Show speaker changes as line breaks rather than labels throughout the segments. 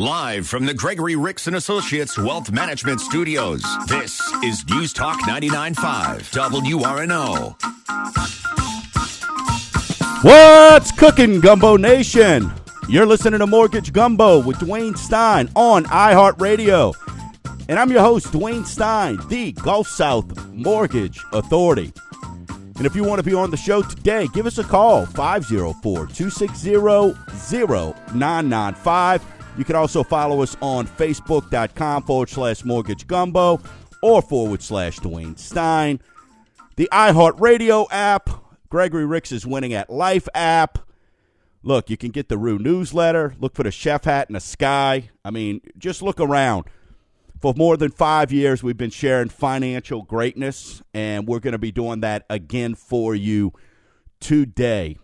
Live from the Gregory Ricks and Associates Wealth Management Studios, this is News Talk 99.5 WRNO.
What's cooking, Gumbo Nation? You're listening to Mortgage Gumbo with Dwayne Stein on iHeartRadio. And I'm your host, Dwayne Stein, the Gulf South Mortgage Authority. And if you want to be on the show today, give us a call 504 260 0995. You can also follow us on facebook.com forward slash mortgage gumbo or forward slash Dwayne Stein. The iHeartRadio app, Gregory Ricks is winning at Life app. Look, you can get the Rue newsletter. Look for the chef hat in the sky. I mean, just look around. For more than five years, we've been sharing financial greatness, and we're going to be doing that again for you today.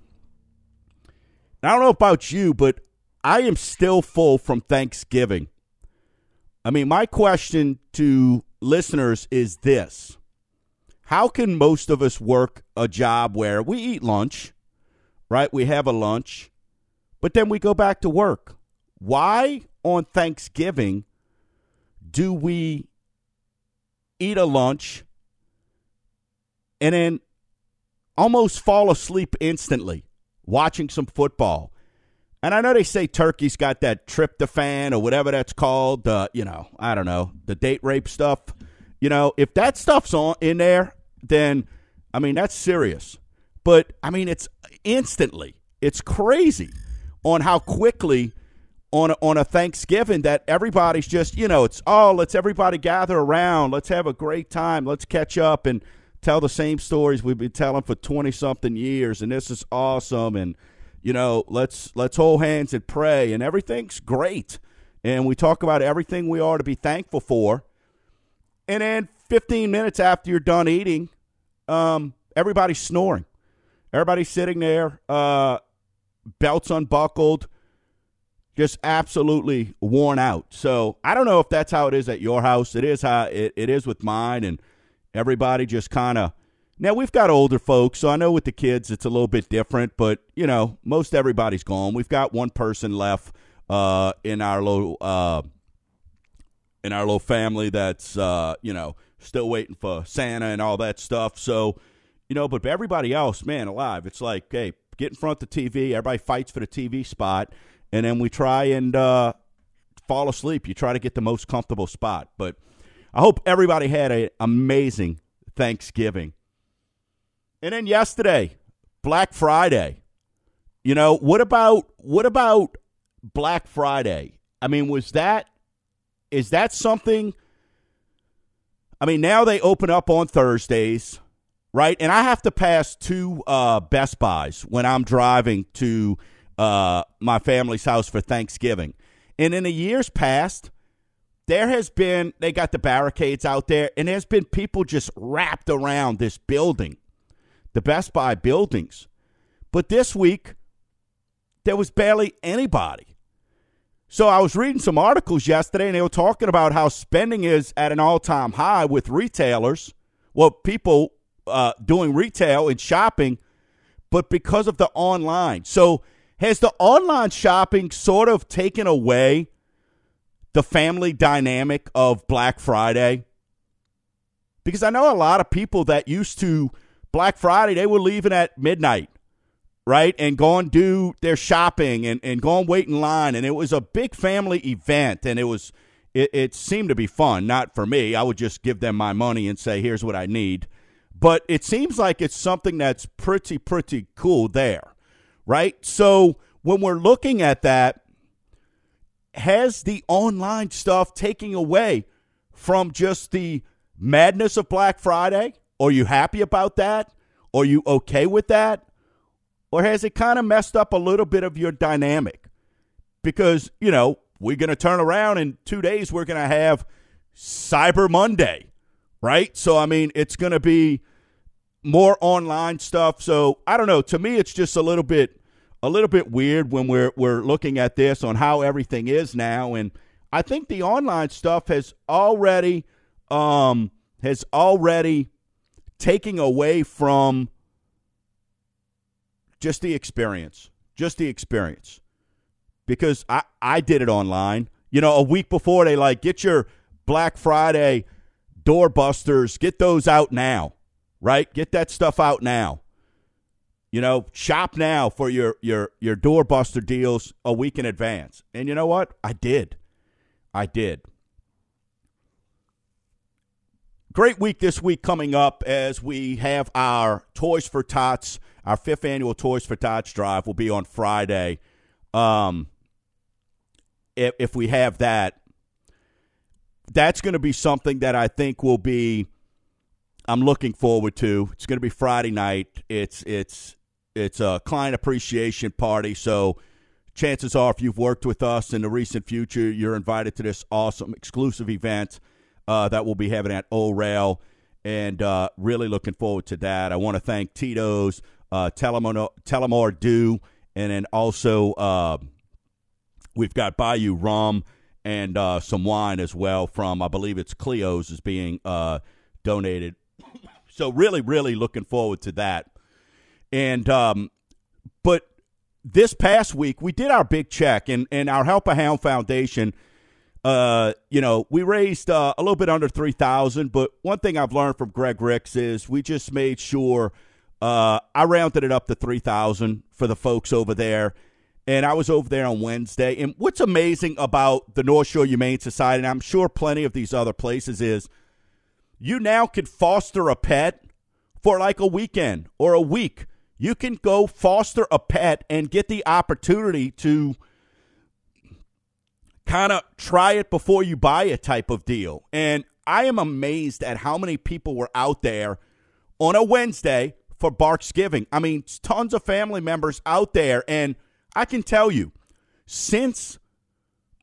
I don't know about you, but I am still full from Thanksgiving. I mean, my question to listeners is this How can most of us work a job where we eat lunch, right? We have a lunch, but then we go back to work? Why on Thanksgiving do we eat a lunch and then almost fall asleep instantly watching some football? And I know they say Turkey's got that tryptophan or whatever that's called. Uh, you know, I don't know the date rape stuff. You know, if that stuff's on in there, then I mean that's serious. But I mean it's instantly. It's crazy on how quickly on a, on a Thanksgiving that everybody's just you know it's oh let's everybody gather around let's have a great time let's catch up and tell the same stories we've been telling for twenty something years and this is awesome and you know, let's let's hold hands and pray, and everything's great. And we talk about everything we are to be thankful for. And then 15 minutes after you're done eating, um, everybody's snoring. Everybody's sitting there, uh, belts unbuckled, just absolutely worn out. So I don't know if that's how it is at your house. It is how it, it is with mine, and everybody just kind of now we've got older folks, so I know with the kids it's a little bit different, but you know most everybody's gone. We've got one person left uh, in our little uh, in our little family that's uh, you know still waiting for Santa and all that stuff. So you know, but everybody else, man, alive. It's like, hey, get in front of the TV. Everybody fights for the TV spot, and then we try and uh, fall asleep. You try to get the most comfortable spot, but. I hope everybody had an amazing Thanksgiving. And then yesterday, Black Friday. You know, what about what about Black Friday? I mean, was that is that something I mean, now they open up on Thursdays, right? And I have to pass two uh, Best Buys when I'm driving to uh, my family's house for Thanksgiving. And in the years past, there has been, they got the barricades out there, and there's been people just wrapped around this building the Best Buy buildings. But this week, there was barely anybody. So I was reading some articles yesterday, and they were talking about how spending is at an all time high with retailers. Well, people uh, doing retail and shopping, but because of the online. So has the online shopping sort of taken away the family dynamic of Black Friday? Because I know a lot of people that used to Black Friday, they were leaving at midnight, right? And going do their shopping and, and going wait in line. And it was a big family event. And it was, it, it seemed to be fun. Not for me. I would just give them my money and say, here's what I need. But it seems like it's something that's pretty, pretty cool there, right? So when we're looking at that, has the online stuff taking away from just the madness of Black Friday? Are you happy about that? Are you okay with that? Or has it kind of messed up a little bit of your dynamic? Because, you know, we're going to turn around in two days, we're going to have Cyber Monday, right? So, I mean, it's going to be more online stuff. So, I don't know. To me, it's just a little bit. A little bit weird when we're we're looking at this on how everything is now, and I think the online stuff has already um, has already taking away from just the experience, just the experience. Because I, I did it online. You know, a week before they like get your Black Friday doorbusters, get those out now, right? Get that stuff out now. You know, shop now for your your your doorbuster deals a week in advance. And you know what? I did. I did. Great week this week coming up as we have our Toys for Tots, our fifth annual Toys for Tots drive will be on Friday. Um, if, if we have that, that's going to be something that I think will be. I'm looking forward to. It's going to be Friday night. It's it's it's a client appreciation party. So chances are, if you've worked with us in the recent future, you're invited to this awesome exclusive event uh, that we'll be having at O-Rail, and uh, really looking forward to that. I want to thank Tito's, uh, Tullamore Dew, and then also uh, we've got Bayou Rum and uh, some wine as well from, I believe it's Cleo's is being uh, donated. So really, really looking forward to that. And um, but this past week we did our big check, and and our Help a Hound Foundation – uh, you know, we raised uh, a little bit under three thousand. But one thing I've learned from Greg Ricks is we just made sure uh, I rounded it up to three thousand for the folks over there. And I was over there on Wednesday. And what's amazing about the North Shore Humane Society, and I'm sure plenty of these other places, is you now can foster a pet for like a weekend or a week. You can go foster a pet and get the opportunity to kind of try it before you buy it type of deal. And I am amazed at how many people were out there on a Wednesday for Barksgiving. I mean, tons of family members out there. And I can tell you, since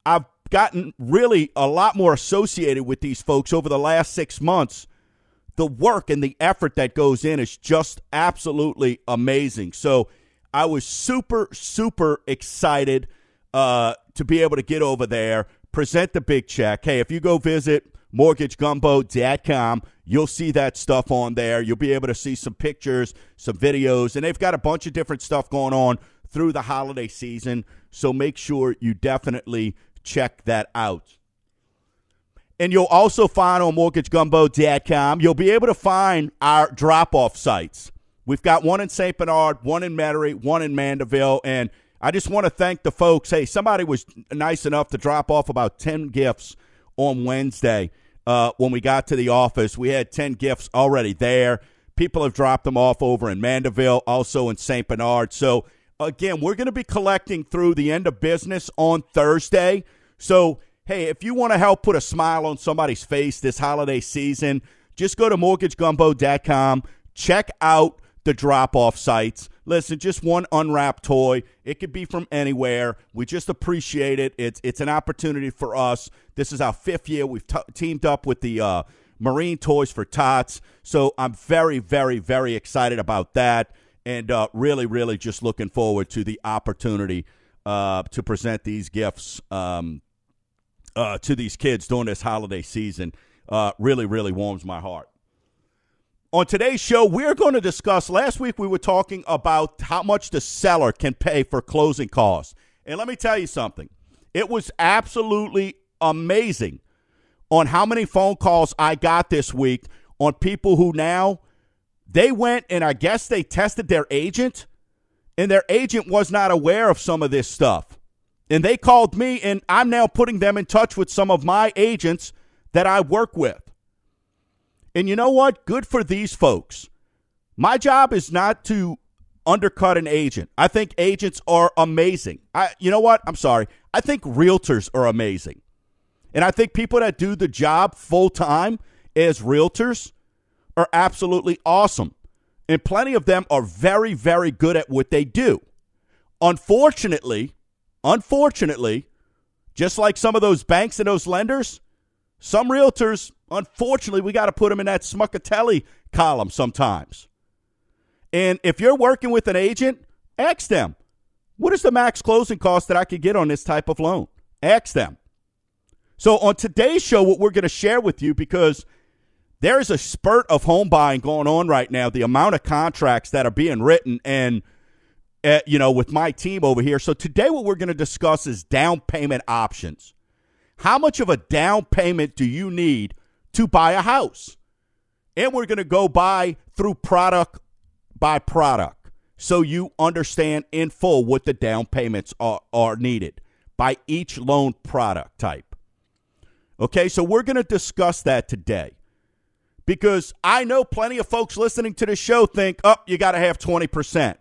I've gotten really a lot more associated with these folks over the last six months, the work and the effort that goes in is just absolutely amazing. So I was super, super excited uh, to be able to get over there, present the big check. Hey, if you go visit mortgagegumbo.com, you'll see that stuff on there. You'll be able to see some pictures, some videos, and they've got a bunch of different stuff going on through the holiday season. So make sure you definitely check that out. And you'll also find on mortgagegumbo.com, you'll be able to find our drop off sites. We've got one in St. Bernard, one in Metairie, one in Mandeville, and I just want to thank the folks. Hey, somebody was nice enough to drop off about 10 gifts on Wednesday uh, when we got to the office. We had 10 gifts already there. People have dropped them off over in Mandeville, also in St. Bernard. So, again, we're going to be collecting through the end of business on Thursday. So, hey, if you want to help put a smile on somebody's face this holiday season, just go to mortgagegumbo.com. Check out the drop off sites. Listen, just one unwrapped toy. It could be from anywhere. We just appreciate it. It's it's an opportunity for us. This is our fifth year. We've t- teamed up with the uh, Marine Toys for Tots. So I'm very, very, very excited about that, and uh, really, really just looking forward to the opportunity uh, to present these gifts um, uh, to these kids during this holiday season. Uh, really, really warms my heart. On today's show, we're going to discuss. Last week, we were talking about how much the seller can pay for closing costs. And let me tell you something it was absolutely amazing on how many phone calls I got this week on people who now they went and I guess they tested their agent and their agent was not aware of some of this stuff. And they called me and I'm now putting them in touch with some of my agents that I work with. And you know what? Good for these folks. My job is not to undercut an agent. I think agents are amazing. I you know what? I'm sorry. I think realtors are amazing. And I think people that do the job full time as realtors are absolutely awesome. And plenty of them are very very good at what they do. Unfortunately, unfortunately, just like some of those banks and those lenders, some realtors Unfortunately, we got to put them in that Smuckatelli column sometimes. And if you're working with an agent, ask them, what is the max closing cost that I could get on this type of loan? Ask them. So on today's show, what we're going to share with you, because there is a spurt of home buying going on right now, the amount of contracts that are being written and uh, you know, with my team over here. So today what we're going to discuss is down payment options. How much of a down payment do you need to buy a house? And we're going to go by through product by product so you understand in full what the down payments are, are needed by each loan product type. Okay, so we're going to discuss that today because I know plenty of folks listening to the show think, oh, you got to have 20%.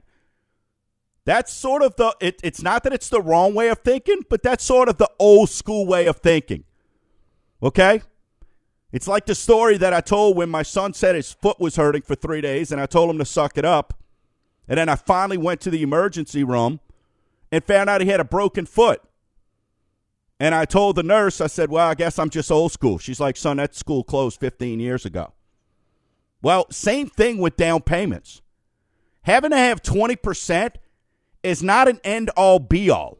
That's sort of the, it, it's not that it's the wrong way of thinking, but that's sort of the old school way of thinking. Okay? It's like the story that I told when my son said his foot was hurting for three days, and I told him to suck it up. And then I finally went to the emergency room and found out he had a broken foot. And I told the nurse, I said, Well, I guess I'm just old school. She's like, Son, that school closed 15 years ago. Well, same thing with down payments. Having to have 20% is not an end all be all.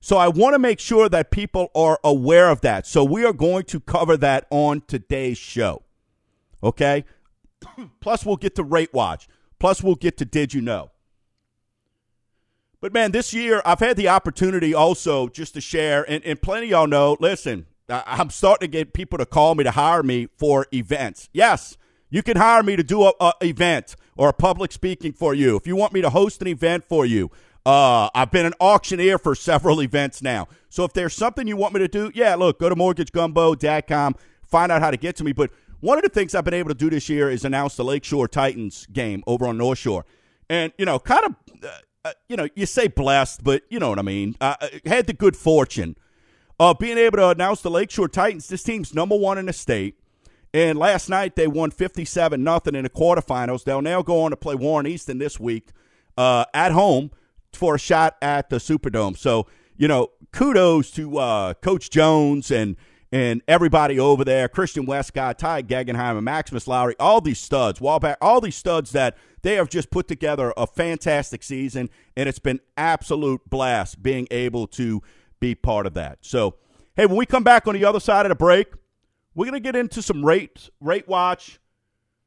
So I want to make sure that people are aware of that. So we are going to cover that on today's show. Okay? Plus, we'll get to Rate Watch. Plus, we'll get to Did You Know? But man, this year I've had the opportunity also just to share, and, and plenty of y'all know. Listen, I'm starting to get people to call me to hire me for events. Yes, you can hire me to do a, a event or a public speaking for you. If you want me to host an event for you, uh, I've been an auctioneer for several events now. So if there's something you want me to do, yeah, look, go to mortgagegumbo.com, find out how to get to me. But one of the things I've been able to do this year is announce the Lakeshore Titans game over on North Shore. And, you know, kind of, uh, uh you know, you say blessed, but you know what I mean. Uh, uh, had the good fortune of being able to announce the Lakeshore Titans. This team's number one in the state. And last night they won 57 nothing in the quarterfinals. They'll now go on to play Warren Easton this week uh, at home for a shot at the Superdome. So, you know, kudos to uh, Coach Jones and and everybody over there, Christian Westcott, Ty Guggenheim, and Maximus Lowry, all these studs, Wallback, all these studs that they have just put together a fantastic season, and it's been absolute blast being able to be part of that. So, hey, when we come back on the other side of the break, we're going to get into some rate rate watch.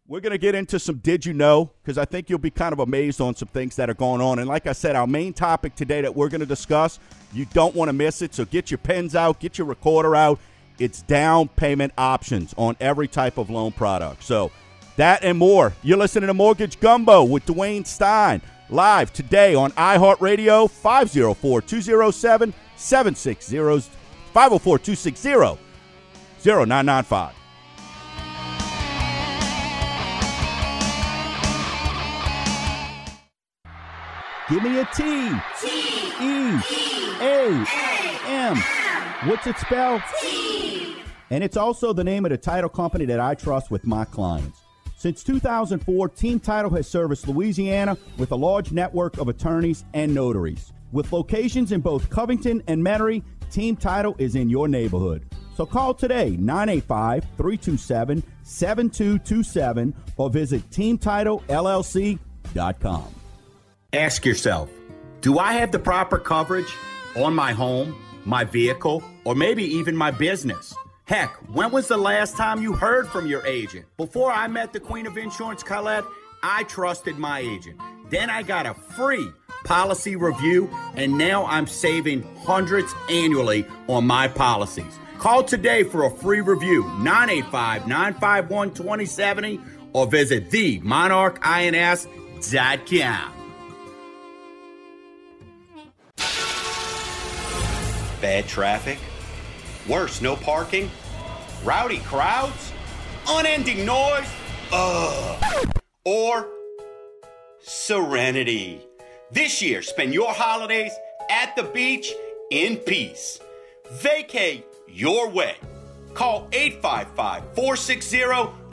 We're going to get into some did you know because I think you'll be kind of amazed on some things that are going on. And like I said, our main topic today that we're going to discuss, you don't want to miss it. So get your pens out, get your recorder out. It's down payment options on every type of loan product. So that and more. You're listening to Mortgage Gumbo with Dwayne Stein live today on iHeartRadio 504 207 760 504 260 0995. Give me a T. T. E. A. M. What's it spelled? T. And it's also the name of the title company that I trust with my clients. Since 2004, Team Title has serviced Louisiana with a large network of attorneys and notaries. With locations in both Covington and Metairie, Team Title is in your neighborhood. So call today 985 327 7227 or visit teamtitlellc.com.
Ask yourself Do I have the proper coverage on my home, my vehicle, or maybe even my business? Heck, when was the last time you heard from your agent? Before I met the Queen of Insurance, Colette, I trusted my agent. Then I got a free policy review, and now I'm saving hundreds annually on my policies. Call today for a free review, 985 951 2070, or visit themonarchins.com. Bad traffic? Worse, no parking? Rowdy crowds? Unending noise? Ugh. Or serenity. This year, spend your holidays at the beach in peace. Vacate your way. Call 855 460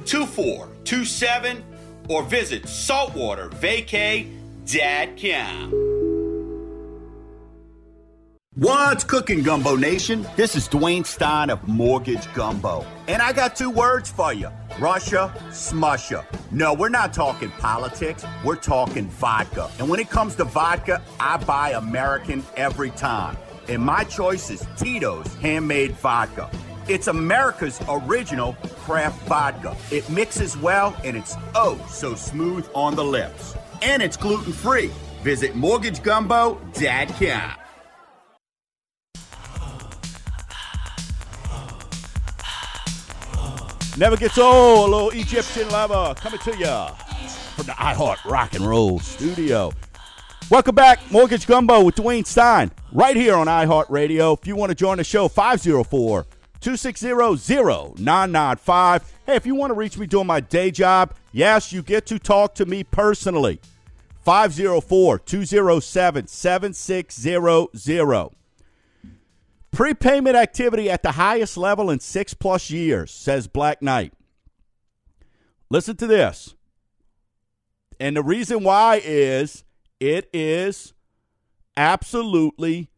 2427 or visit saltwatervacay.com. What's cooking, Gumbo Nation? This is Dwayne Stein of Mortgage Gumbo. And I got two words for you Russia, smusha. No, we're not talking politics, we're talking vodka. And when it comes to vodka, I buy American every time and my choice is Tito's Handmade Vodka. It's America's original craft vodka. It mixes well and it's oh so smooth on the lips. And it's gluten free. Visit mortgagegumbo.com.
Never gets old, little Egyptian lover coming to you from the iHeart Rock and Roll Studio. Welcome back, Mortgage Gumbo with Dwayne Stein, right here on iHeart Radio. If you want to join the show, 504 260 0995. Hey, if you want to reach me doing my day job, yes, you get to talk to me personally. 504 207 7600. Prepayment activity at the highest level in six plus years, says Black Knight. Listen to this. And the reason why is it is absolutely,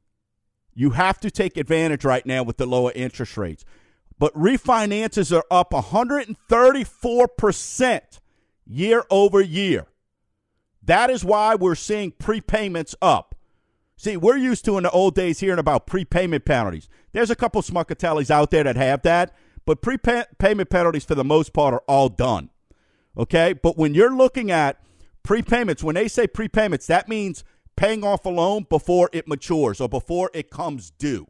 you have to take advantage right now with the lower interest rates. But refinances are up 134% year over year. That is why we're seeing prepayments up. See, we're used to in the old days hearing about prepayment penalties. There's a couple Smuckatellis out there that have that, but prepayment penalties for the most part are all done. Okay? But when you're looking at prepayments, when they say prepayments, that means paying off a loan before it matures or before it comes due.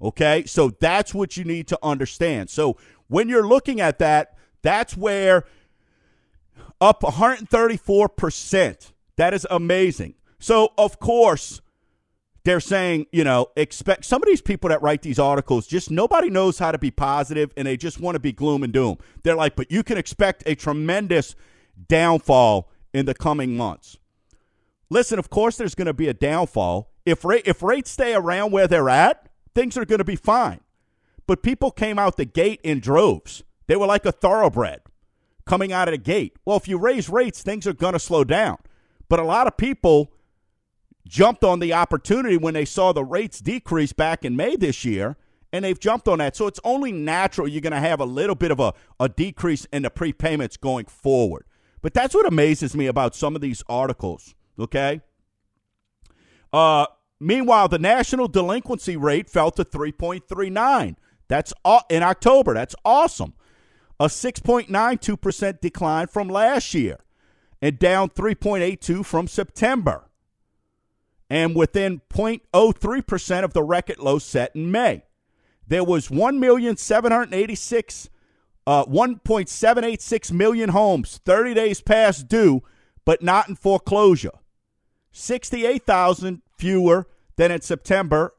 Okay? So that's what you need to understand. So when you're looking at that, that's where up 134%. That is amazing. So, of course, they're saying, you know, expect some of these people that write these articles, just nobody knows how to be positive and they just want to be gloom and doom. They're like, but you can expect a tremendous downfall in the coming months. Listen, of course, there's going to be a downfall. If, rate, if rates stay around where they're at, things are going to be fine. But people came out the gate in droves. They were like a thoroughbred coming out of the gate. Well, if you raise rates, things are going to slow down. But a lot of people jumped on the opportunity when they saw the rates decrease back in May this year, and they've jumped on that. So it's only natural you're going to have a little bit of a, a decrease in the prepayments going forward. But that's what amazes me about some of these articles, okay? Uh, meanwhile, the national delinquency rate fell to 3.39. That's in October. That's awesome. A 6.92% decline from last year and down 3.82 from September and within 0.03% of the record low set in May. There was 1,786 uh, 1.786 million homes 30 days past due but not in foreclosure. 68,000 fewer than in September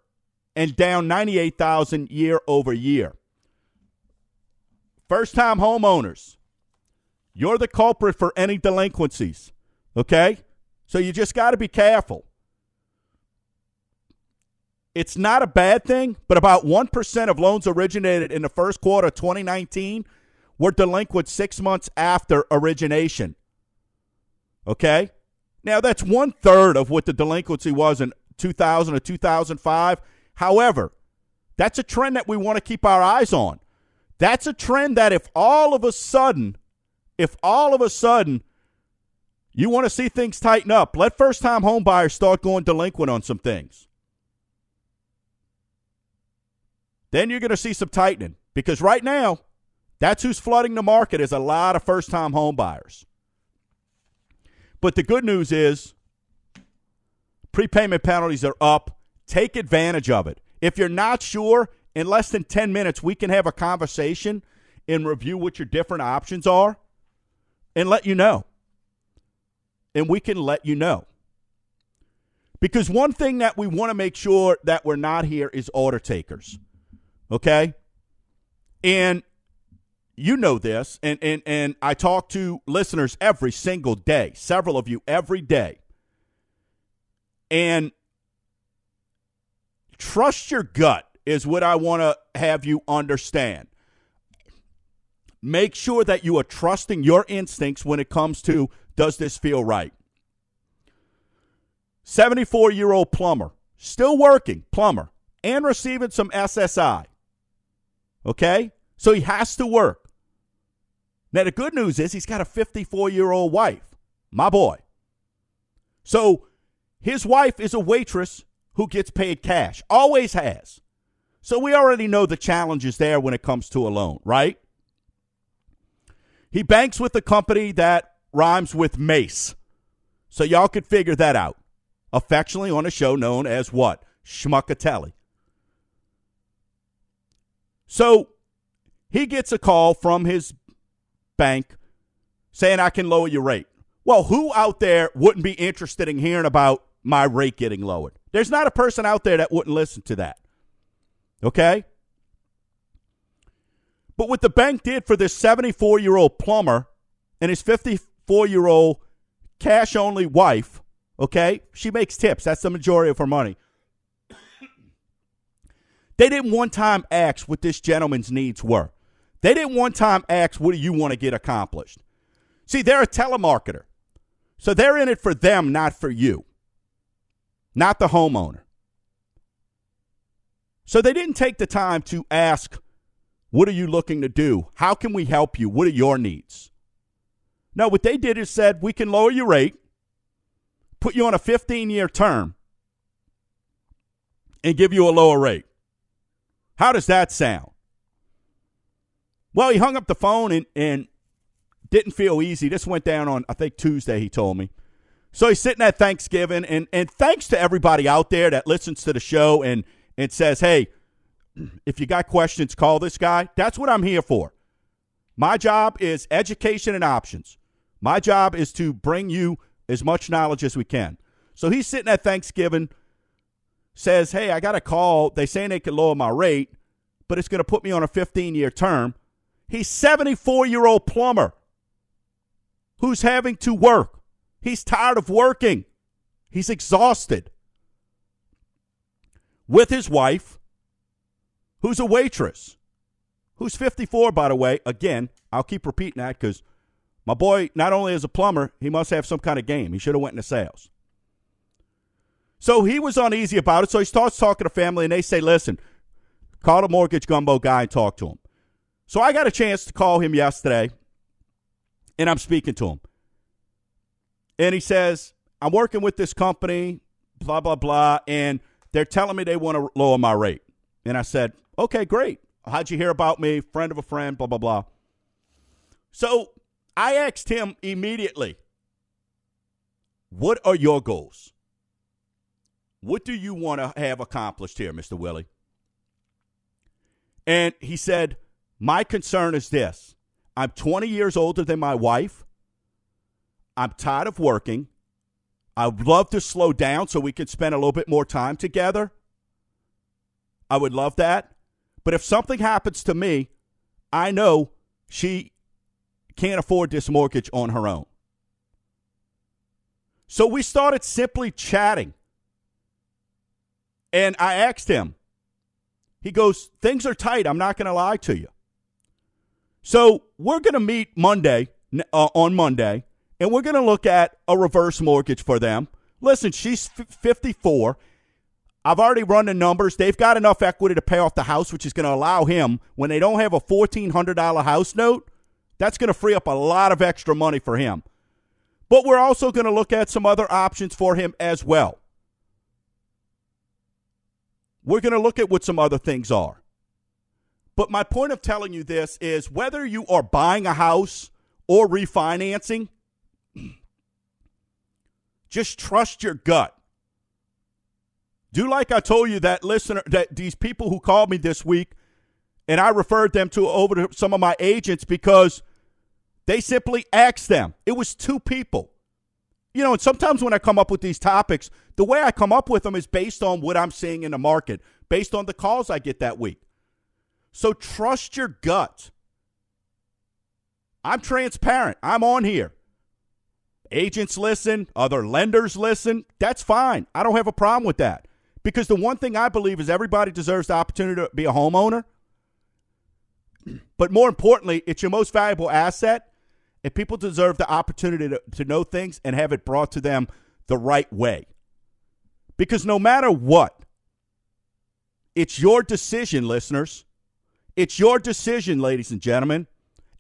and down 98,000 year over year. First time homeowners, you're the culprit for any delinquencies, okay? So you just got to be careful. It's not a bad thing, but about 1% of loans originated in the first quarter of 2019 were delinquent six months after origination. Okay? Now, that's one third of what the delinquency was in 2000 or 2005. However, that's a trend that we want to keep our eyes on. That's a trend that if all of a sudden, if all of a sudden you want to see things tighten up, let first time homebuyers start going delinquent on some things. then you're going to see some tightening because right now, that's who's flooding the market is a lot of first time home buyers. But the good news is prepayment penalties are up. Take advantage of it. If you're not sure, in less than 10 minutes, we can have a conversation and review what your different options are and let you know. And we can let you know. Because one thing that we want to make sure that we're not here is order takers. Okay? And you know this, and, and, and I talk to listeners every single day, several of you every day. And trust your gut is what I want to have you understand. Make sure that you are trusting your instincts when it comes to does this feel right? 74 year old plumber, still working, plumber, and receiving some SSI. Okay? So he has to work. Now, the good news is he's got a 54 year old wife, my boy. So his wife is a waitress who gets paid cash, always has. So we already know the challenges there when it comes to a loan, right? He banks with a company that rhymes with Mace. So y'all could figure that out. Affectionately on a show known as what? Schmuckatelli. So he gets a call from his bank saying I can lower your rate. Well, who out there wouldn't be interested in hearing about my rate getting lowered? There's not a person out there that wouldn't listen to that. Okay? But what the bank did for this 74 year old plumber and his 54 year old cash only wife, okay? She makes tips. That's the majority of her money. they didn't one time ask what this gentleman's needs were. They didn't one time ask, what do you want to get accomplished? See, they're a telemarketer. So they're in it for them, not for you, not the homeowner. So they didn't take the time to ask, what are you looking to do? How can we help you? What are your needs? No, what they did is said, we can lower your rate, put you on a 15 year term, and give you a lower rate. How does that sound? Well, he hung up the phone and, and didn't feel easy. This went down on, I think, Tuesday, he told me. So he's sitting at Thanksgiving, and, and thanks to everybody out there that listens to the show and, and says, hey, if you got questions, call this guy. That's what I'm here for. My job is education and options. My job is to bring you as much knowledge as we can. So he's sitting at Thanksgiving, says, Hey, I got a call. They saying they can lower my rate, but it's going to put me on a 15 year term. He's 74 year old plumber who's having to work. He's tired of working. He's exhausted. With his wife, who's a waitress, who's 54, by the way. Again, I'll keep repeating that because my boy, not only is a plumber, he must have some kind of game. He should have went into sales. So he was uneasy about it. So he starts talking to family, and they say, listen, call the mortgage gumbo guy and talk to him. So I got a chance to call him yesterday, and I'm speaking to him. And he says, I'm working with this company, blah, blah, blah, and they're telling me they want to lower my rate. And I said, okay, great. How'd you hear about me? Friend of a friend, blah, blah, blah. So I asked him immediately, what are your goals? What do you want to have accomplished here, Mr. Willie? And he said, My concern is this I'm 20 years older than my wife. I'm tired of working. I'd love to slow down so we could spend a little bit more time together. I would love that. But if something happens to me, I know she can't afford this mortgage on her own. So we started simply chatting. And I asked him, he goes, Things are tight. I'm not going to lie to you. So we're going to meet Monday, uh, on Monday, and we're going to look at a reverse mortgage for them. Listen, she's f- 54. I've already run the numbers. They've got enough equity to pay off the house, which is going to allow him, when they don't have a $1,400 house note, that's going to free up a lot of extra money for him. But we're also going to look at some other options for him as well. We're going to look at what some other things are. But my point of telling you this is whether you are buying a house or refinancing, just trust your gut. Do like I told you that listener that these people who called me this week and I referred them to over to some of my agents because they simply asked them. It was two people. You know, and sometimes when I come up with these topics, the way I come up with them is based on what I'm seeing in the market, based on the calls I get that week. So trust your gut. I'm transparent. I'm on here. Agents listen, other lenders listen. That's fine. I don't have a problem with that. Because the one thing I believe is everybody deserves the opportunity to be a homeowner. But more importantly, it's your most valuable asset. And people deserve the opportunity to, to know things and have it brought to them the right way. Because no matter what, it's your decision, listeners. It's your decision, ladies and gentlemen.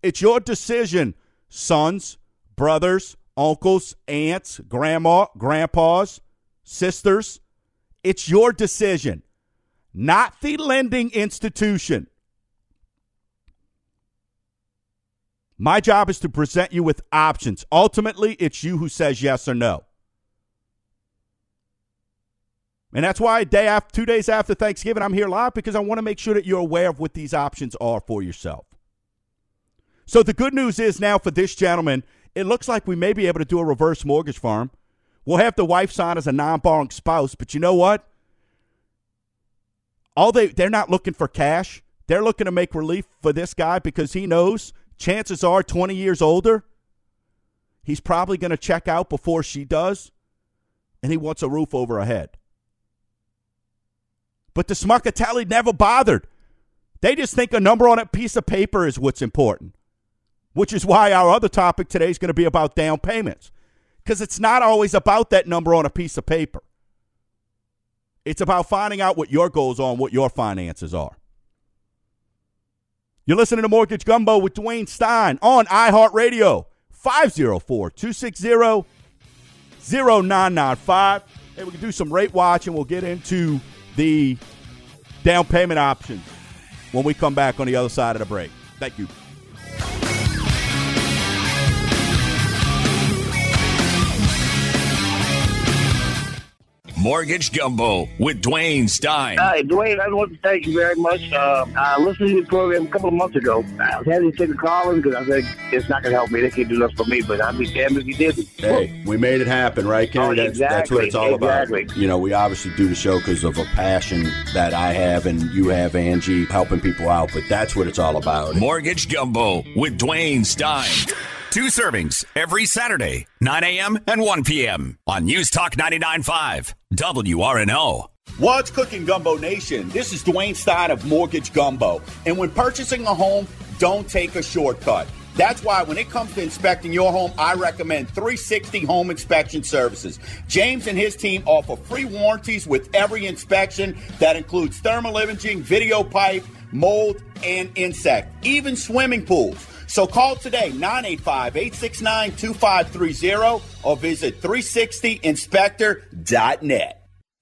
It's your decision, sons, brothers, uncles, aunts, grandma, grandpas, sisters. It's your decision, not the lending institution. My job is to present you with options. Ultimately, it's you who says yes or no. And that's why day after, two days after Thanksgiving, I'm here live because I want to make sure that you're aware of what these options are for yourself. So the good news is now for this gentleman, it looks like we may be able to do a reverse mortgage farm. We'll have the wife sign as a non-borrowing spouse, but you know what? All they they're not looking for cash. They're looking to make relief for this guy because he knows chances are 20 years older, he's probably going to check out before she does, and he wants a roof over her head. But the Smuckatelli never bothered. They just think a number on a piece of paper is what's important, which is why our other topic today is going to be about down payments. Because it's not always about that number on a piece of paper. It's about finding out what your goals are and what your finances are. You're listening to Mortgage Gumbo with Dwayne Stein on iHeartRadio, 504 260 0995. Hey, we can do some rate watch and we'll get into the down payment options when we come back on the other side of the break. Thank you.
Mortgage Gumbo with Dwayne Stein.
Hi, Dwayne. I want to thank you very much. Uh, I listened to your program a couple of months ago. I was having to take a call in because I said it's not going to help me. They can't do nothing for me, but I'd be damned if you did.
Hey, we made it happen, right, Kenny?
Oh,
that's,
exactly,
that's what it's all
exactly.
about. You know, we obviously do the show because of a passion that I have and you have, Angie, helping people out, but that's what it's all about.
Mortgage Gumbo with Dwayne Stein. Two servings every Saturday, 9 a.m. and 1 p.m. on News Talk 99.5, WRNO.
What's cooking, Gumbo Nation? This is Dwayne Stein of Mortgage Gumbo. And when purchasing a home, don't take a shortcut. That's why when it comes to inspecting your home, I recommend 360 Home Inspection Services. James and his team offer free warranties with every inspection that includes thermal imaging, video pipe, mold, and insect, even swimming pools. So call today 985-869-2530 or visit 360inspector.net.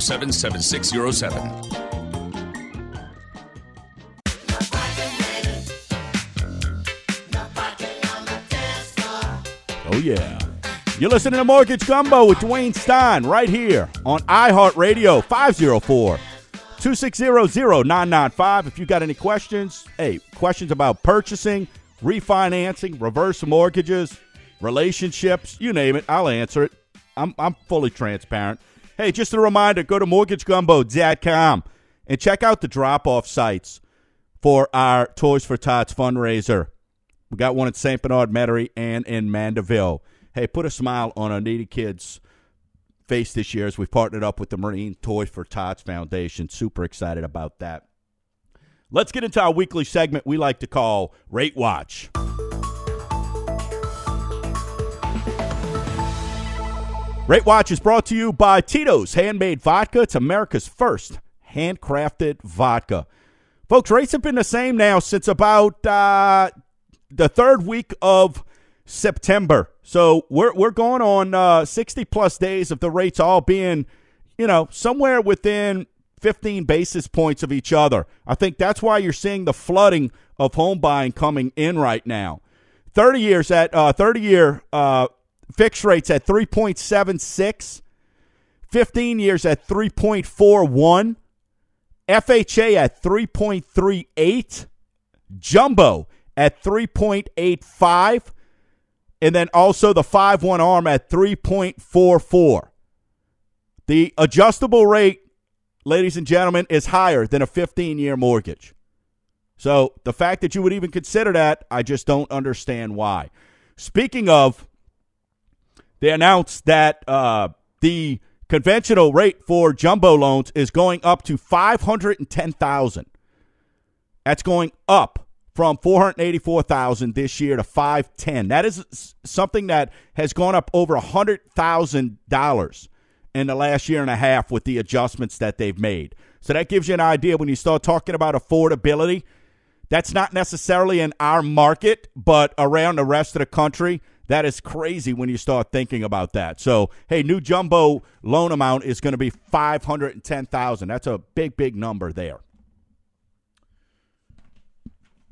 207 7607.
Oh, yeah. You're listening to Mortgage Gumbo with Dwayne Stein right here on iHeartRadio 504 260 0995. If you've got any questions, hey, questions about purchasing, refinancing, reverse mortgages, relationships, you name it, I'll answer it. I'm, I'm fully transparent. Hey, just a reminder go to mortgagegumbo.com and check out the drop off sites for our Toys for Tots fundraiser. We got one in St. Bernard, Metairie, and in Mandeville. Hey, put a smile on our needy kids' face this year as we've partnered up with the Marine Toys for Tots Foundation. Super excited about that. Let's get into our weekly segment we like to call Rate Watch. Rate Watch is brought to you by Tito's Handmade Vodka. It's America's first handcrafted vodka. Folks, rates have been the same now since about uh, the third week of September. So we're we're going on uh, 60 plus days of the rates all being, you know, somewhere within 15 basis points of each other. I think that's why you're seeing the flooding of home buying coming in right now. 30 years at uh, 30 year uh, fixed rates at 3.76, 15 years at 3.41, FHA at 3.38, jumbo at 3.85, and then also the 5 1 arm at 3.44. The adjustable rate, ladies and gentlemen, is higher than a 15 year mortgage. So the fact that you would even consider that, I just don't understand why. Speaking of, they announced that uh, the conventional rate for jumbo loans is going up to 510000 That's going up from 484,000 this year to 510. That is something that has gone up over $100,000 in the last year and a half with the adjustments that they've made. So that gives you an idea when you start talking about affordability. That's not necessarily in our market, but around the rest of the country, that is crazy when you start thinking about that. So, hey, new jumbo loan amount is going to be 510,000. That's a big big number there.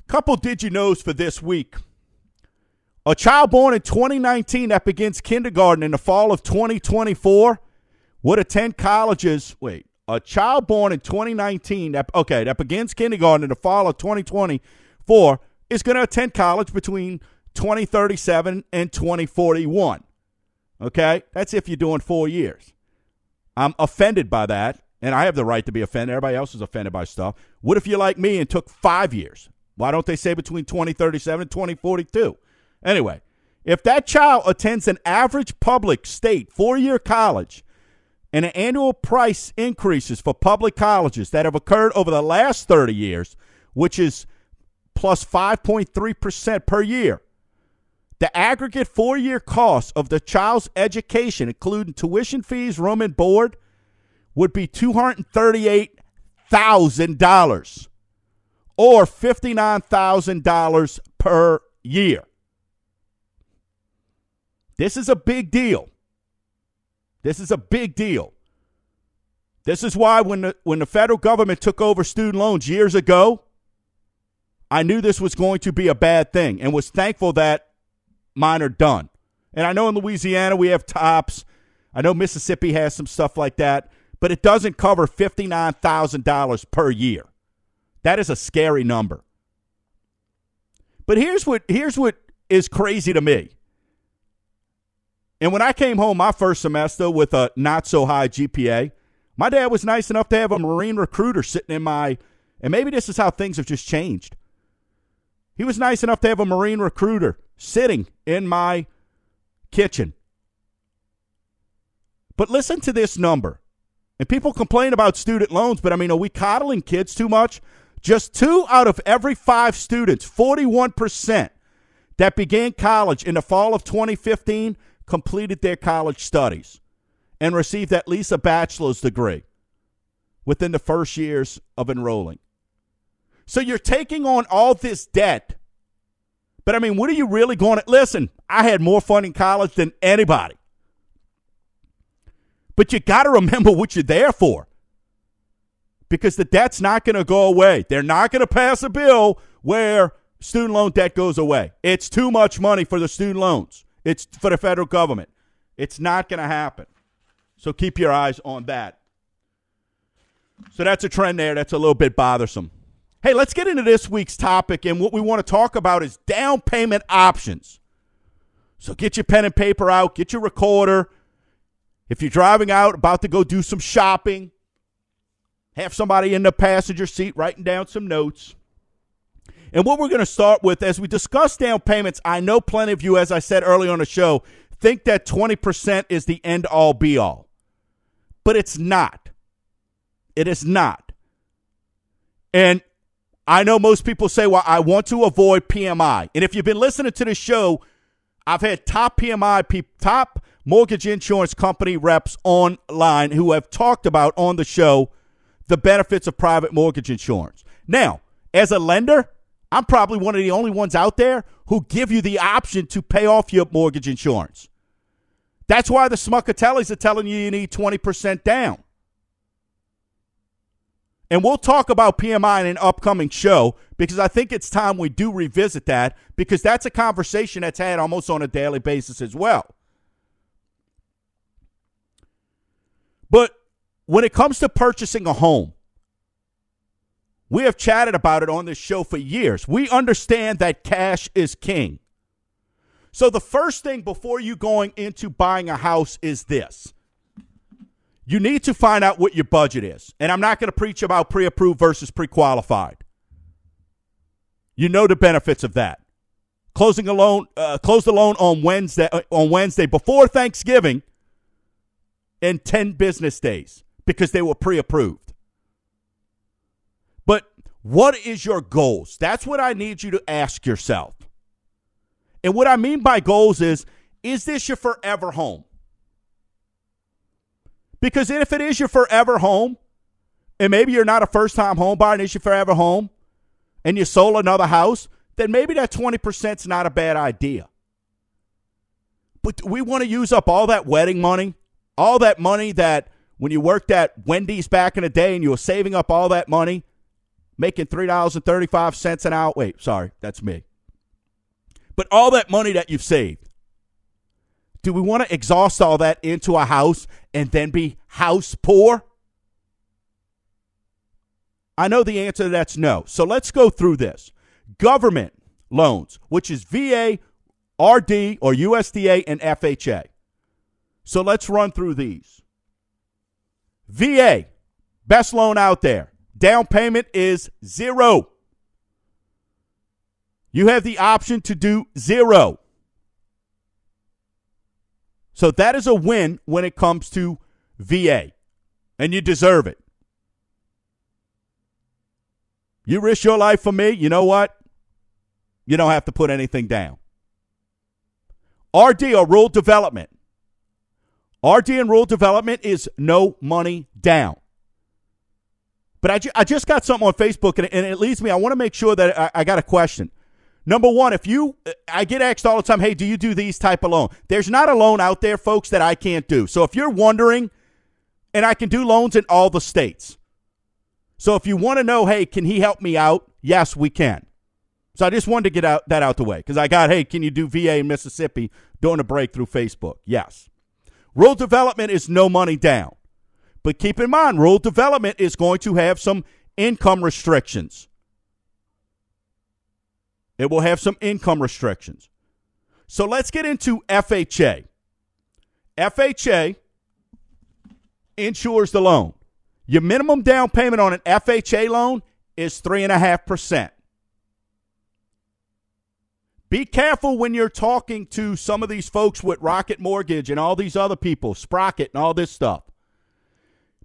Couple did you knows for this week. A child born in 2019 that begins kindergarten in the fall of 2024 would attend colleges. Wait, a child born in 2019 that okay that begins kindergarten in the fall of 2024 is going to attend college between 2037 and 2041. Okay, that's if you're doing four years. I'm offended by that, and I have the right to be offended. Everybody else is offended by stuff. What if you're like me and took five years? Why don't they say between 2037 and 2042? Anyway, if that child attends an average public state four year college and the annual price increases for public colleges that have occurred over the last 30 years, which is plus 5.3% per year, the aggregate four year cost of the child's education, including tuition fees, room, and board, would be $238,000 or $59,000 per year. This is a big deal. This is a big deal. This is why when the, when the federal government took over student loans years ago, I knew this was going to be a bad thing and was thankful that mine are done. And I know in Louisiana we have TOPS. I know Mississippi has some stuff like that, but it doesn't cover $59,000 per year. That is a scary number. But here's what here's what is crazy to me. And when I came home my first semester with a not so high GPA, my dad was nice enough to have a Marine recruiter sitting in my, and maybe this is how things have just changed. He was nice enough to have a Marine recruiter sitting in my kitchen. But listen to this number. And people complain about student loans, but I mean, are we coddling kids too much? Just two out of every five students, 41%, that began college in the fall of 2015 completed their college studies and received at least a bachelor's degree within the first years of enrolling. So you're taking on all this debt. But I mean, what are you really going to listen? I had more fun in college than anybody. But you got to remember what you're there for. Because the debt's not going to go away. They're not going to pass a bill where student loan debt goes away. It's too much money for the student loans. It's for the federal government. It's not going to happen. So keep your eyes on that. So that's a trend there that's a little bit bothersome. Hey, let's get into this week's topic. And what we want to talk about is down payment options. So get your pen and paper out, get your recorder. If you're driving out, about to go do some shopping, have somebody in the passenger seat writing down some notes. And what we're going to start with, as we discuss down payments, I know plenty of you, as I said earlier on the show, think that 20% is the end all be all. But it's not. It is not. And I know most people say, well, I want to avoid PMI. And if you've been listening to the show, I've had top PMI, top mortgage insurance company reps online who have talked about on the show the benefits of private mortgage insurance. Now, as a lender, I'm probably one of the only ones out there who give you the option to pay off your mortgage insurance. That's why the Smuckatellis are telling you you need 20% down. And we'll talk about PMI in an upcoming show because I think it's time we do revisit that because that's a conversation that's had almost on a daily basis as well. But when it comes to purchasing a home, we have chatted about it on this show for years. We understand that cash is king. So the first thing before you going into buying a house is this. You need to find out what your budget is. And I'm not going to preach about pre-approved versus pre-qualified. You know the benefits of that. Closing a loan, uh, close the loan on Wednesday uh, on Wednesday before Thanksgiving in 10 business days because they were pre-approved. But what is your goals? That's what I need you to ask yourself. And what I mean by goals is is this your forever home? Because if it is your forever home, and maybe you're not a first time home buyer and it's your forever home, and you sold another house, then maybe that 20% is not a bad idea. But we want to use up all that wedding money, all that money that when you worked at Wendy's back in the day and you were saving up all that money, making $3.35 an hour. Wait, sorry, that's me. But all that money that you've saved, do we want to exhaust all that into a house and then be house poor? I know the answer to that's no. So let's go through this. Government loans, which is VA, RD, or USDA, and FHA. So let's run through these. VA, best loan out there. Down payment is zero. You have the option to do zero. So that is a win when it comes to VA, and you deserve it. You risk your life for me, you know what? You don't have to put anything down. RD or rural development. RD and rural development is no money down. But I, ju- I just got something on Facebook and, and it leads me. I want to make sure that I, I got a question. Number one, if you, I get asked all the time, hey, do you do these type of loan? There's not a loan out there, folks, that I can't do. So if you're wondering, and I can do loans in all the states. So if you want to know, hey, can he help me out? Yes, we can. So I just wanted to get out that out the way because I got, hey, can you do VA in Mississippi during a break through Facebook? Yes. Rural development is no money down. But keep in mind, rural development is going to have some income restrictions. It will have some income restrictions. So let's get into FHA. FHA insures the loan. Your minimum down payment on an FHA loan is 3.5%. Be careful when you're talking to some of these folks with Rocket Mortgage and all these other people, Sprocket and all this stuff.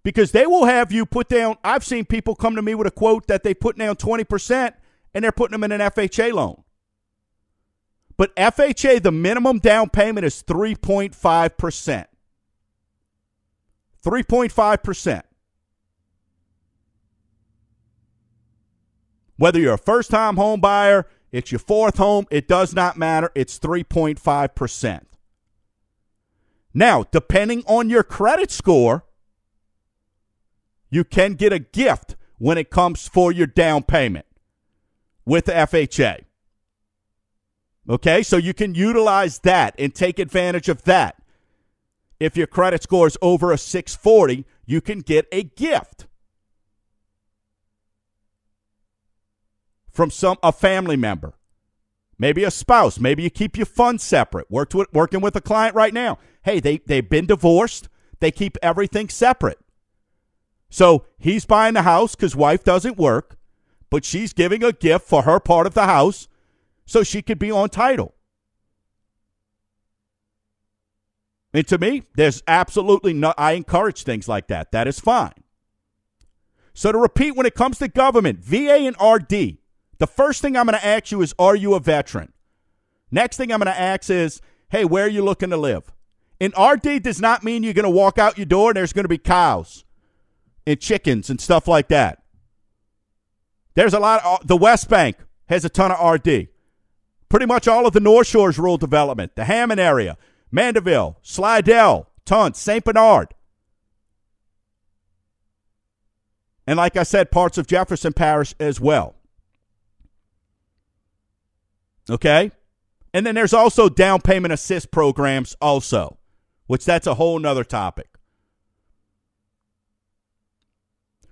Because they will have you put down, I've seen people come to me with a quote that they put down 20% and they're putting them in an FHA loan. But FHA, the minimum down payment is 3.5%. 3.5%. Whether you're a first time home buyer, it's your fourth home, it does not matter. It's 3.5%. Now, depending on your credit score, you can get a gift when it comes for your down payment with the FHA. Okay, so you can utilize that and take advantage of that. If your credit score is over a 640, you can get a gift. from some a family member, maybe a spouse, maybe you keep your funds separate. Worked with, working with a client right now. Hey, they they've been divorced. They keep everything separate. So he's buying the house because wife doesn't work, but she's giving a gift for her part of the house so she could be on title. And to me, there's absolutely no, I encourage things like that. That is fine. So to repeat, when it comes to government, VA and RD, the first thing I'm going to ask you is, are you a veteran? Next thing I'm going to ask is, hey, where are you looking to live? And RD does not mean you're going to walk out your door and there's going to be cows and chickens and stuff like that. There's a lot of, the West Bank has a ton of RD. Pretty much all of the North Shore's rural development, the Hammond area, Mandeville, Slidell, Tunt, St. Bernard. And like I said, parts of Jefferson Parish as well. Okay? And then there's also down payment assist programs also, which that's a whole nother topic.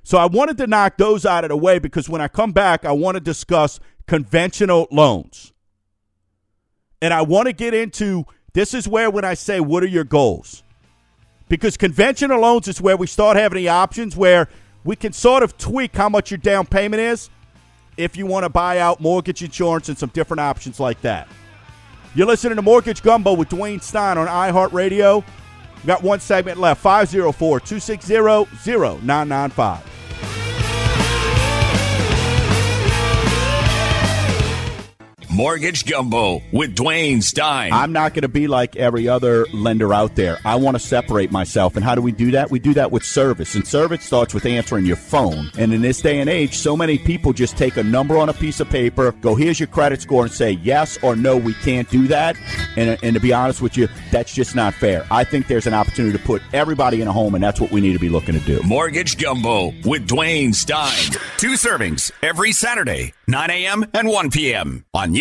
So I wanted to knock those out of the way because when I come back, I want to discuss conventional loans. And I want to get into this is where when I say what are your goals? Because conventional loans is where we start having the options where we can sort of tweak how much your down payment is if you want to buy out mortgage insurance and some different options like that. You're listening to Mortgage Gumbo with Dwayne Stein on iHeartRadio. We've got one segment left 504 260 0995.
Mortgage Gumbo with Dwayne Stein.
I'm not going to be like every other lender out there. I want to separate myself. And how do we do that? We do that with service. And service starts with answering your phone. And in this day and age, so many people just take a number on a piece of paper, go, here's your credit score, and say yes or no, we can't do that. And, and to be honest with you, that's just not fair. I think there's an opportunity to put everybody in a home, and that's what we need to be looking to do.
Mortgage Gumbo with Dwayne Stein. Two servings every Saturday, 9 a.m. and 1 p.m. on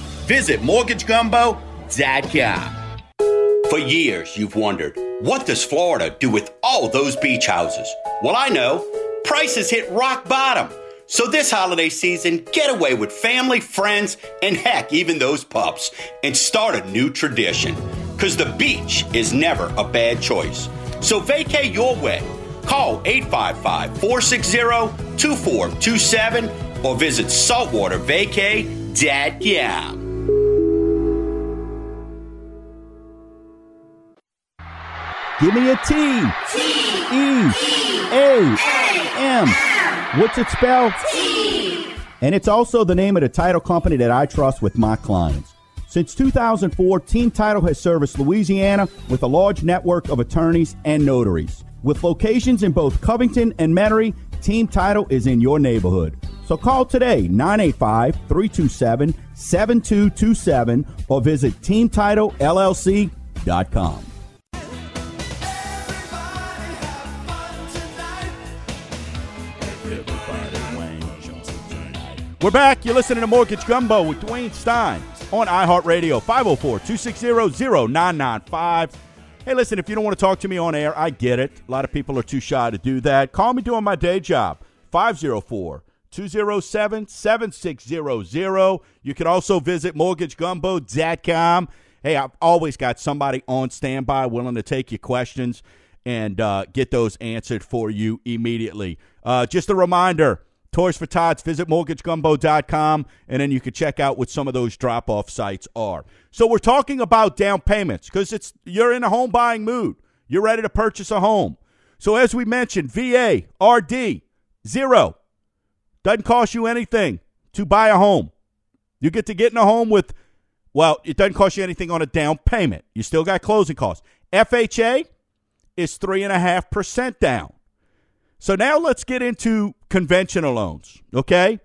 Visit mortgagegumbo.com. For years, you've wondered, what does Florida do with all those beach houses? Well, I know. Prices hit rock bottom. So this holiday season, get away with family, friends, and heck, even those pups, and start a new tradition. Because the beach is never a bad choice. So vacay your way. Call 855 460 2427 or visit saltwatervacay.com.
Give me a T. T. E. A. M. What's it spelled? T. And it's also the name of the title company that I trust with my clients. Since 2004, Team Title has serviced Louisiana with a large network of attorneys and notaries. With locations in both Covington and Metairie, Team Title is in your neighborhood. So call today 985 327 7227 or visit teamtitlellc.com. We're back. You're listening to Mortgage Gumbo with Dwayne Stein on iHeartRadio, 504 260 0995. Hey, listen, if you don't want to talk to me on air, I get it. A lot of people are too shy to do that. Call me doing my day job, 504 207 7600. You can also visit mortgagegumbo.com. Hey, I've always got somebody on standby willing to take your questions and uh, get those answered for you immediately. Uh, just a reminder Toys for Tots, visit mortgagegumbo.com, and then you can check out what some of those drop off sites are. So we're talking about down payments because it's you're in a home buying mood. You're ready to purchase a home. So as we mentioned, VA, RD, zero. Doesn't cost you anything to buy a home. You get to get in a home with, well, it doesn't cost you anything on a down payment. You still got closing costs. FHA is 3.5% down. So now let's get into conventional loans, okay?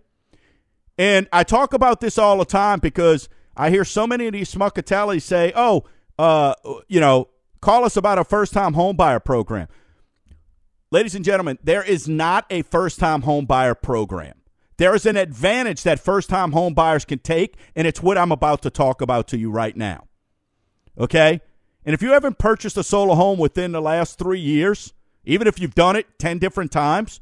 And I talk about this all the time because I hear so many of these smuckatellis say, oh, uh, you know, call us about a first time home buyer program. Ladies and gentlemen, there is not a first time home buyer program. There is an advantage that first time home buyers can take, and it's what I'm about to talk about to you right now. Okay? And if you haven't purchased a solo home within the last three years, even if you've done it 10 different times,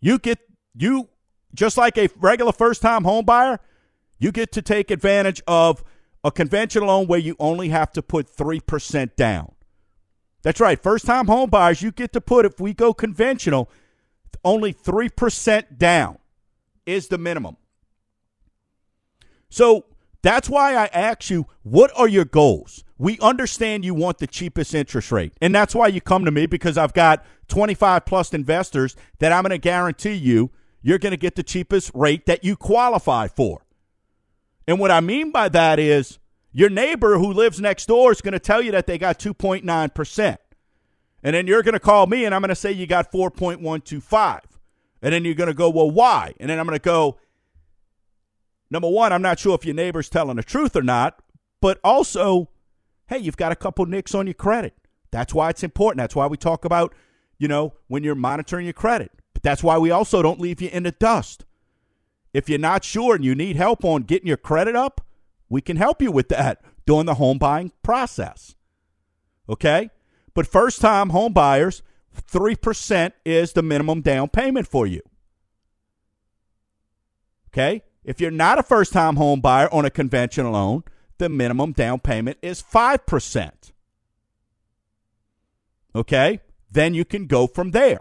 you get, you, just like a regular first time home buyer, you get to take advantage of a conventional loan where you only have to put 3% down. That's right. First time home buyers, you get to put, if we go conventional, only 3% down is the minimum. So that's why I ask you, what are your goals? We understand you want the cheapest interest rate. And that's why you come to me because I've got 25 plus investors that I'm going to guarantee you you're going to get the cheapest rate that you qualify for. And what I mean by that is your neighbor who lives next door is going to tell you that they got 2.9%. And then you're going to call me and I'm going to say you got 4.125. And then you're going to go, well, why? And then I'm going to go, number one, I'm not sure if your neighbor's telling the truth or not, but also, hey, you've got a couple nicks on your credit. That's why it's important. That's why we talk about, you know, when you're monitoring your credit. But that's why we also don't leave you in the dust. If you're not sure and you need help on getting your credit up, we can help you with that during the home buying process. Okay? But first time home buyers, 3% is the minimum down payment for you. Okay? If you're not a first time home buyer on a conventional loan, the minimum down payment is 5%. Okay? Then you can go from there.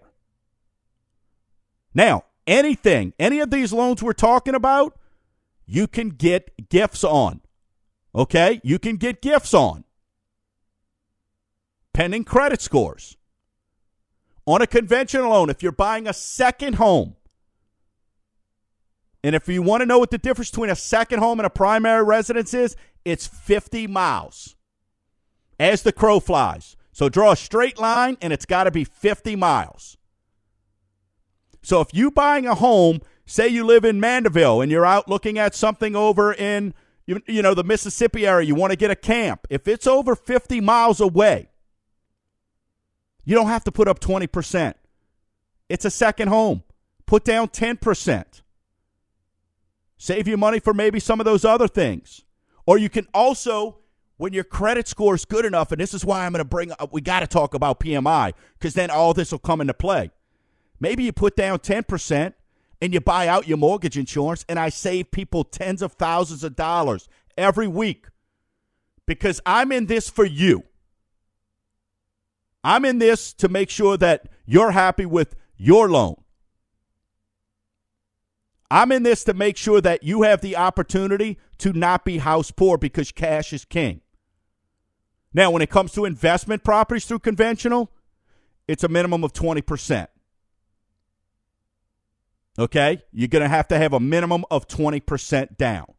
Now, anything, any of these loans we're talking about, you can get gifts on. Okay? You can get gifts on. Pending credit scores. On a conventional loan, if you're buying a second home, and if you want to know what the difference between a second home and a primary residence is, it's 50 miles as the crow flies. So draw a straight line, and it's got to be 50 miles. So if you buying a home, say you live in Mandeville and you're out looking at something over in you, you know the Mississippi area, you want to get a camp. If it's over 50 miles away, you don't have to put up 20%. It's a second home. Put down 10%. Save you money for maybe some of those other things. Or you can also, when your credit score is good enough, and this is why I'm going to bring up, we got to talk about PMI because then all this will come into play. Maybe you put down 10% and you buy out your mortgage insurance, and I save people tens of thousands of dollars every week because I'm in this for you. I'm in this to make sure that you're happy with your loan. I'm in this to make sure that you have the opportunity to not be house poor because cash is king. Now, when it comes to investment properties through conventional, it's a minimum of 20%. Okay? You're going to have to have a minimum of 20% down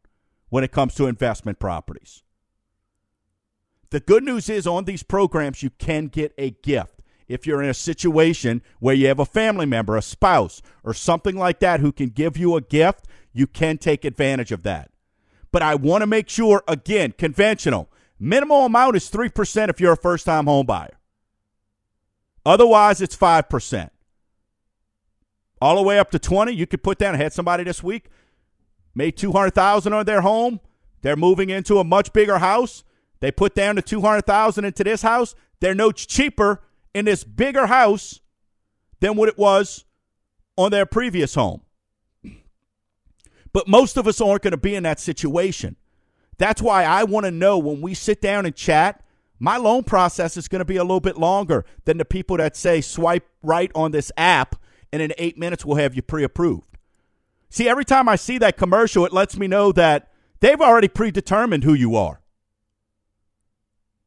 when it comes to investment properties. The good news is on these programs, you can get a gift. If you're in a situation where you have a family member, a spouse, or something like that who can give you a gift, you can take advantage of that. But I want to make sure, again, conventional, minimal amount is 3% if you're a first time home buyer. Otherwise, it's 5% all the way up to 20 you could put down I had somebody this week made 200,000 on their home. They're moving into a much bigger house. They put down the 200,000 into this house. They're no cheaper in this bigger house than what it was on their previous home but most of us aren't going to be in that situation that's why I want to know when we sit down and chat my loan process is going to be a little bit longer than the people that say swipe right on this app and in eight minutes we'll have you pre-approved. See, every time I see that commercial, it lets me know that they've already predetermined who you are.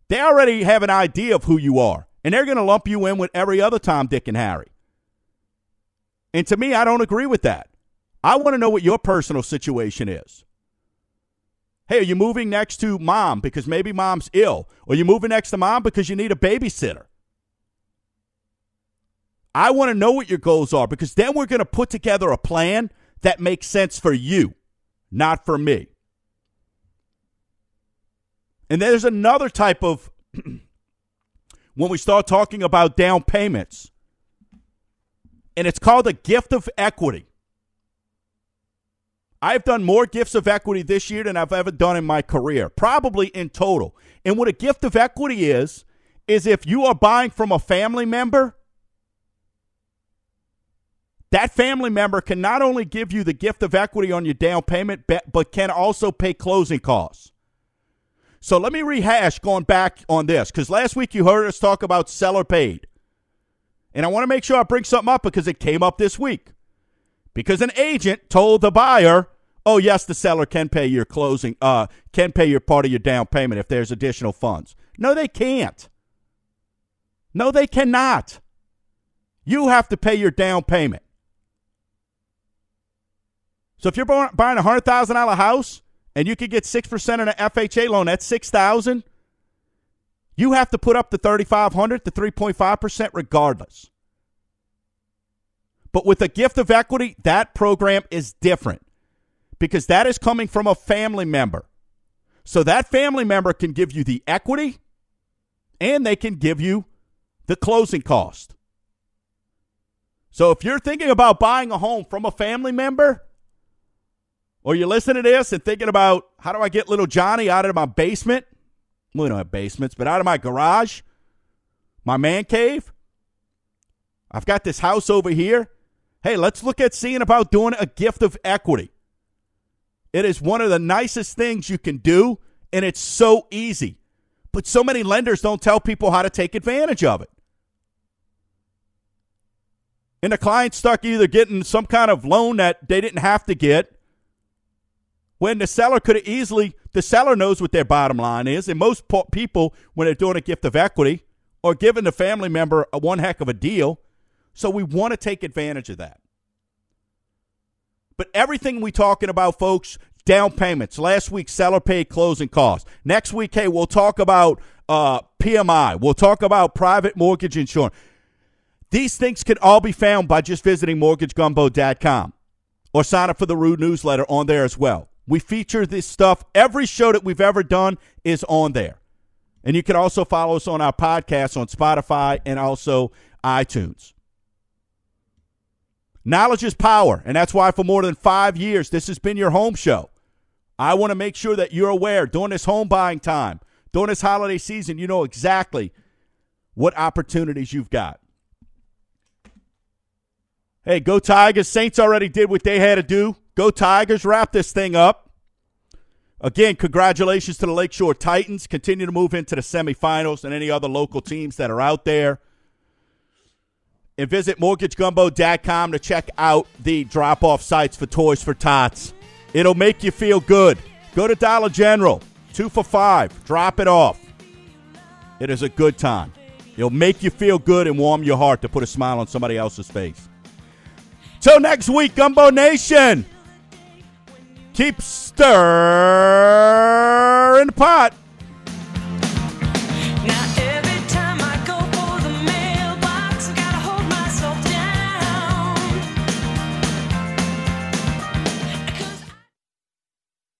They already have an idea of who you are, and they're going to lump you in with every other Tom, Dick, and Harry. And to me, I don't agree with that. I want to know what your personal situation is. Hey, are you moving next to mom because maybe mom's ill? Or you moving next to mom because you need a babysitter? I want to know what your goals are because then we're going to put together a plan that makes sense for you, not for me. And there's another type of, when we start talking about down payments, and it's called a gift of equity. I've done more gifts of equity this year than I've ever done in my career, probably in total. And what a gift of equity is, is if you are buying from a family member that family member can not only give you the gift of equity on your down payment, but can also pay closing costs. So let me rehash going back on this because last week you heard us talk about seller paid. And I want to make sure I bring something up because it came up this week. Because an agent told the buyer, oh, yes, the seller can pay your closing, uh, can pay your part of your down payment if there's additional funds. No, they can't. No, they cannot. You have to pay your down payment. So if you're buying a hundred thousand dollar house and you could get six percent on an FHA loan, that's six thousand. You have to put up the thirty five hundred to three point five percent regardless. But with a gift of equity, that program is different because that is coming from a family member. So that family member can give you the equity and they can give you the closing cost. So if you're thinking about buying a home from a family member, or you're listening to this and thinking about how do I get little Johnny out of my basement? We don't have basements, but out of my garage, my man cave. I've got this house over here. Hey, let's look at seeing about doing a gift of equity. It is one of the nicest things you can do, and it's so easy. But so many lenders don't tell people how to take advantage of it. And the client's stuck either getting some kind of loan that they didn't have to get when the seller could have easily, the seller knows what their bottom line is. And most people, when they're doing a gift of equity or giving the family member a one heck of a deal, so we want to take advantage of that. But everything we talking about, folks, down payments. Last week, seller paid closing costs. Next week, hey, we'll talk about uh, PMI. We'll talk about private mortgage insurance. These things can all be found by just visiting mortgagegumbo.com or sign up for the Rude newsletter on there as well. We feature this stuff. Every show that we've ever done is on there. And you can also follow us on our podcast on Spotify and also iTunes. Knowledge is power, and that's why for more than five years, this has been your home show. I want to make sure that you're aware during this home buying time, during this holiday season, you know exactly what opportunities you've got. Hey, go Tigers. Saints already did what they had to do. Go Tigers. Wrap this thing up. Again, congratulations to the Lakeshore Titans. Continue to move into the semifinals and any other local teams that are out there and visit mortgagegumbo.com to check out the drop off sites for Toys for Tots. It'll make you feel good. Go to Dollar General, two for five, drop it off. It is a good time. It'll make you feel good and warm your heart to put a smile on somebody else's face. Till next week, Gumbo Nation. Keep stirring the pot.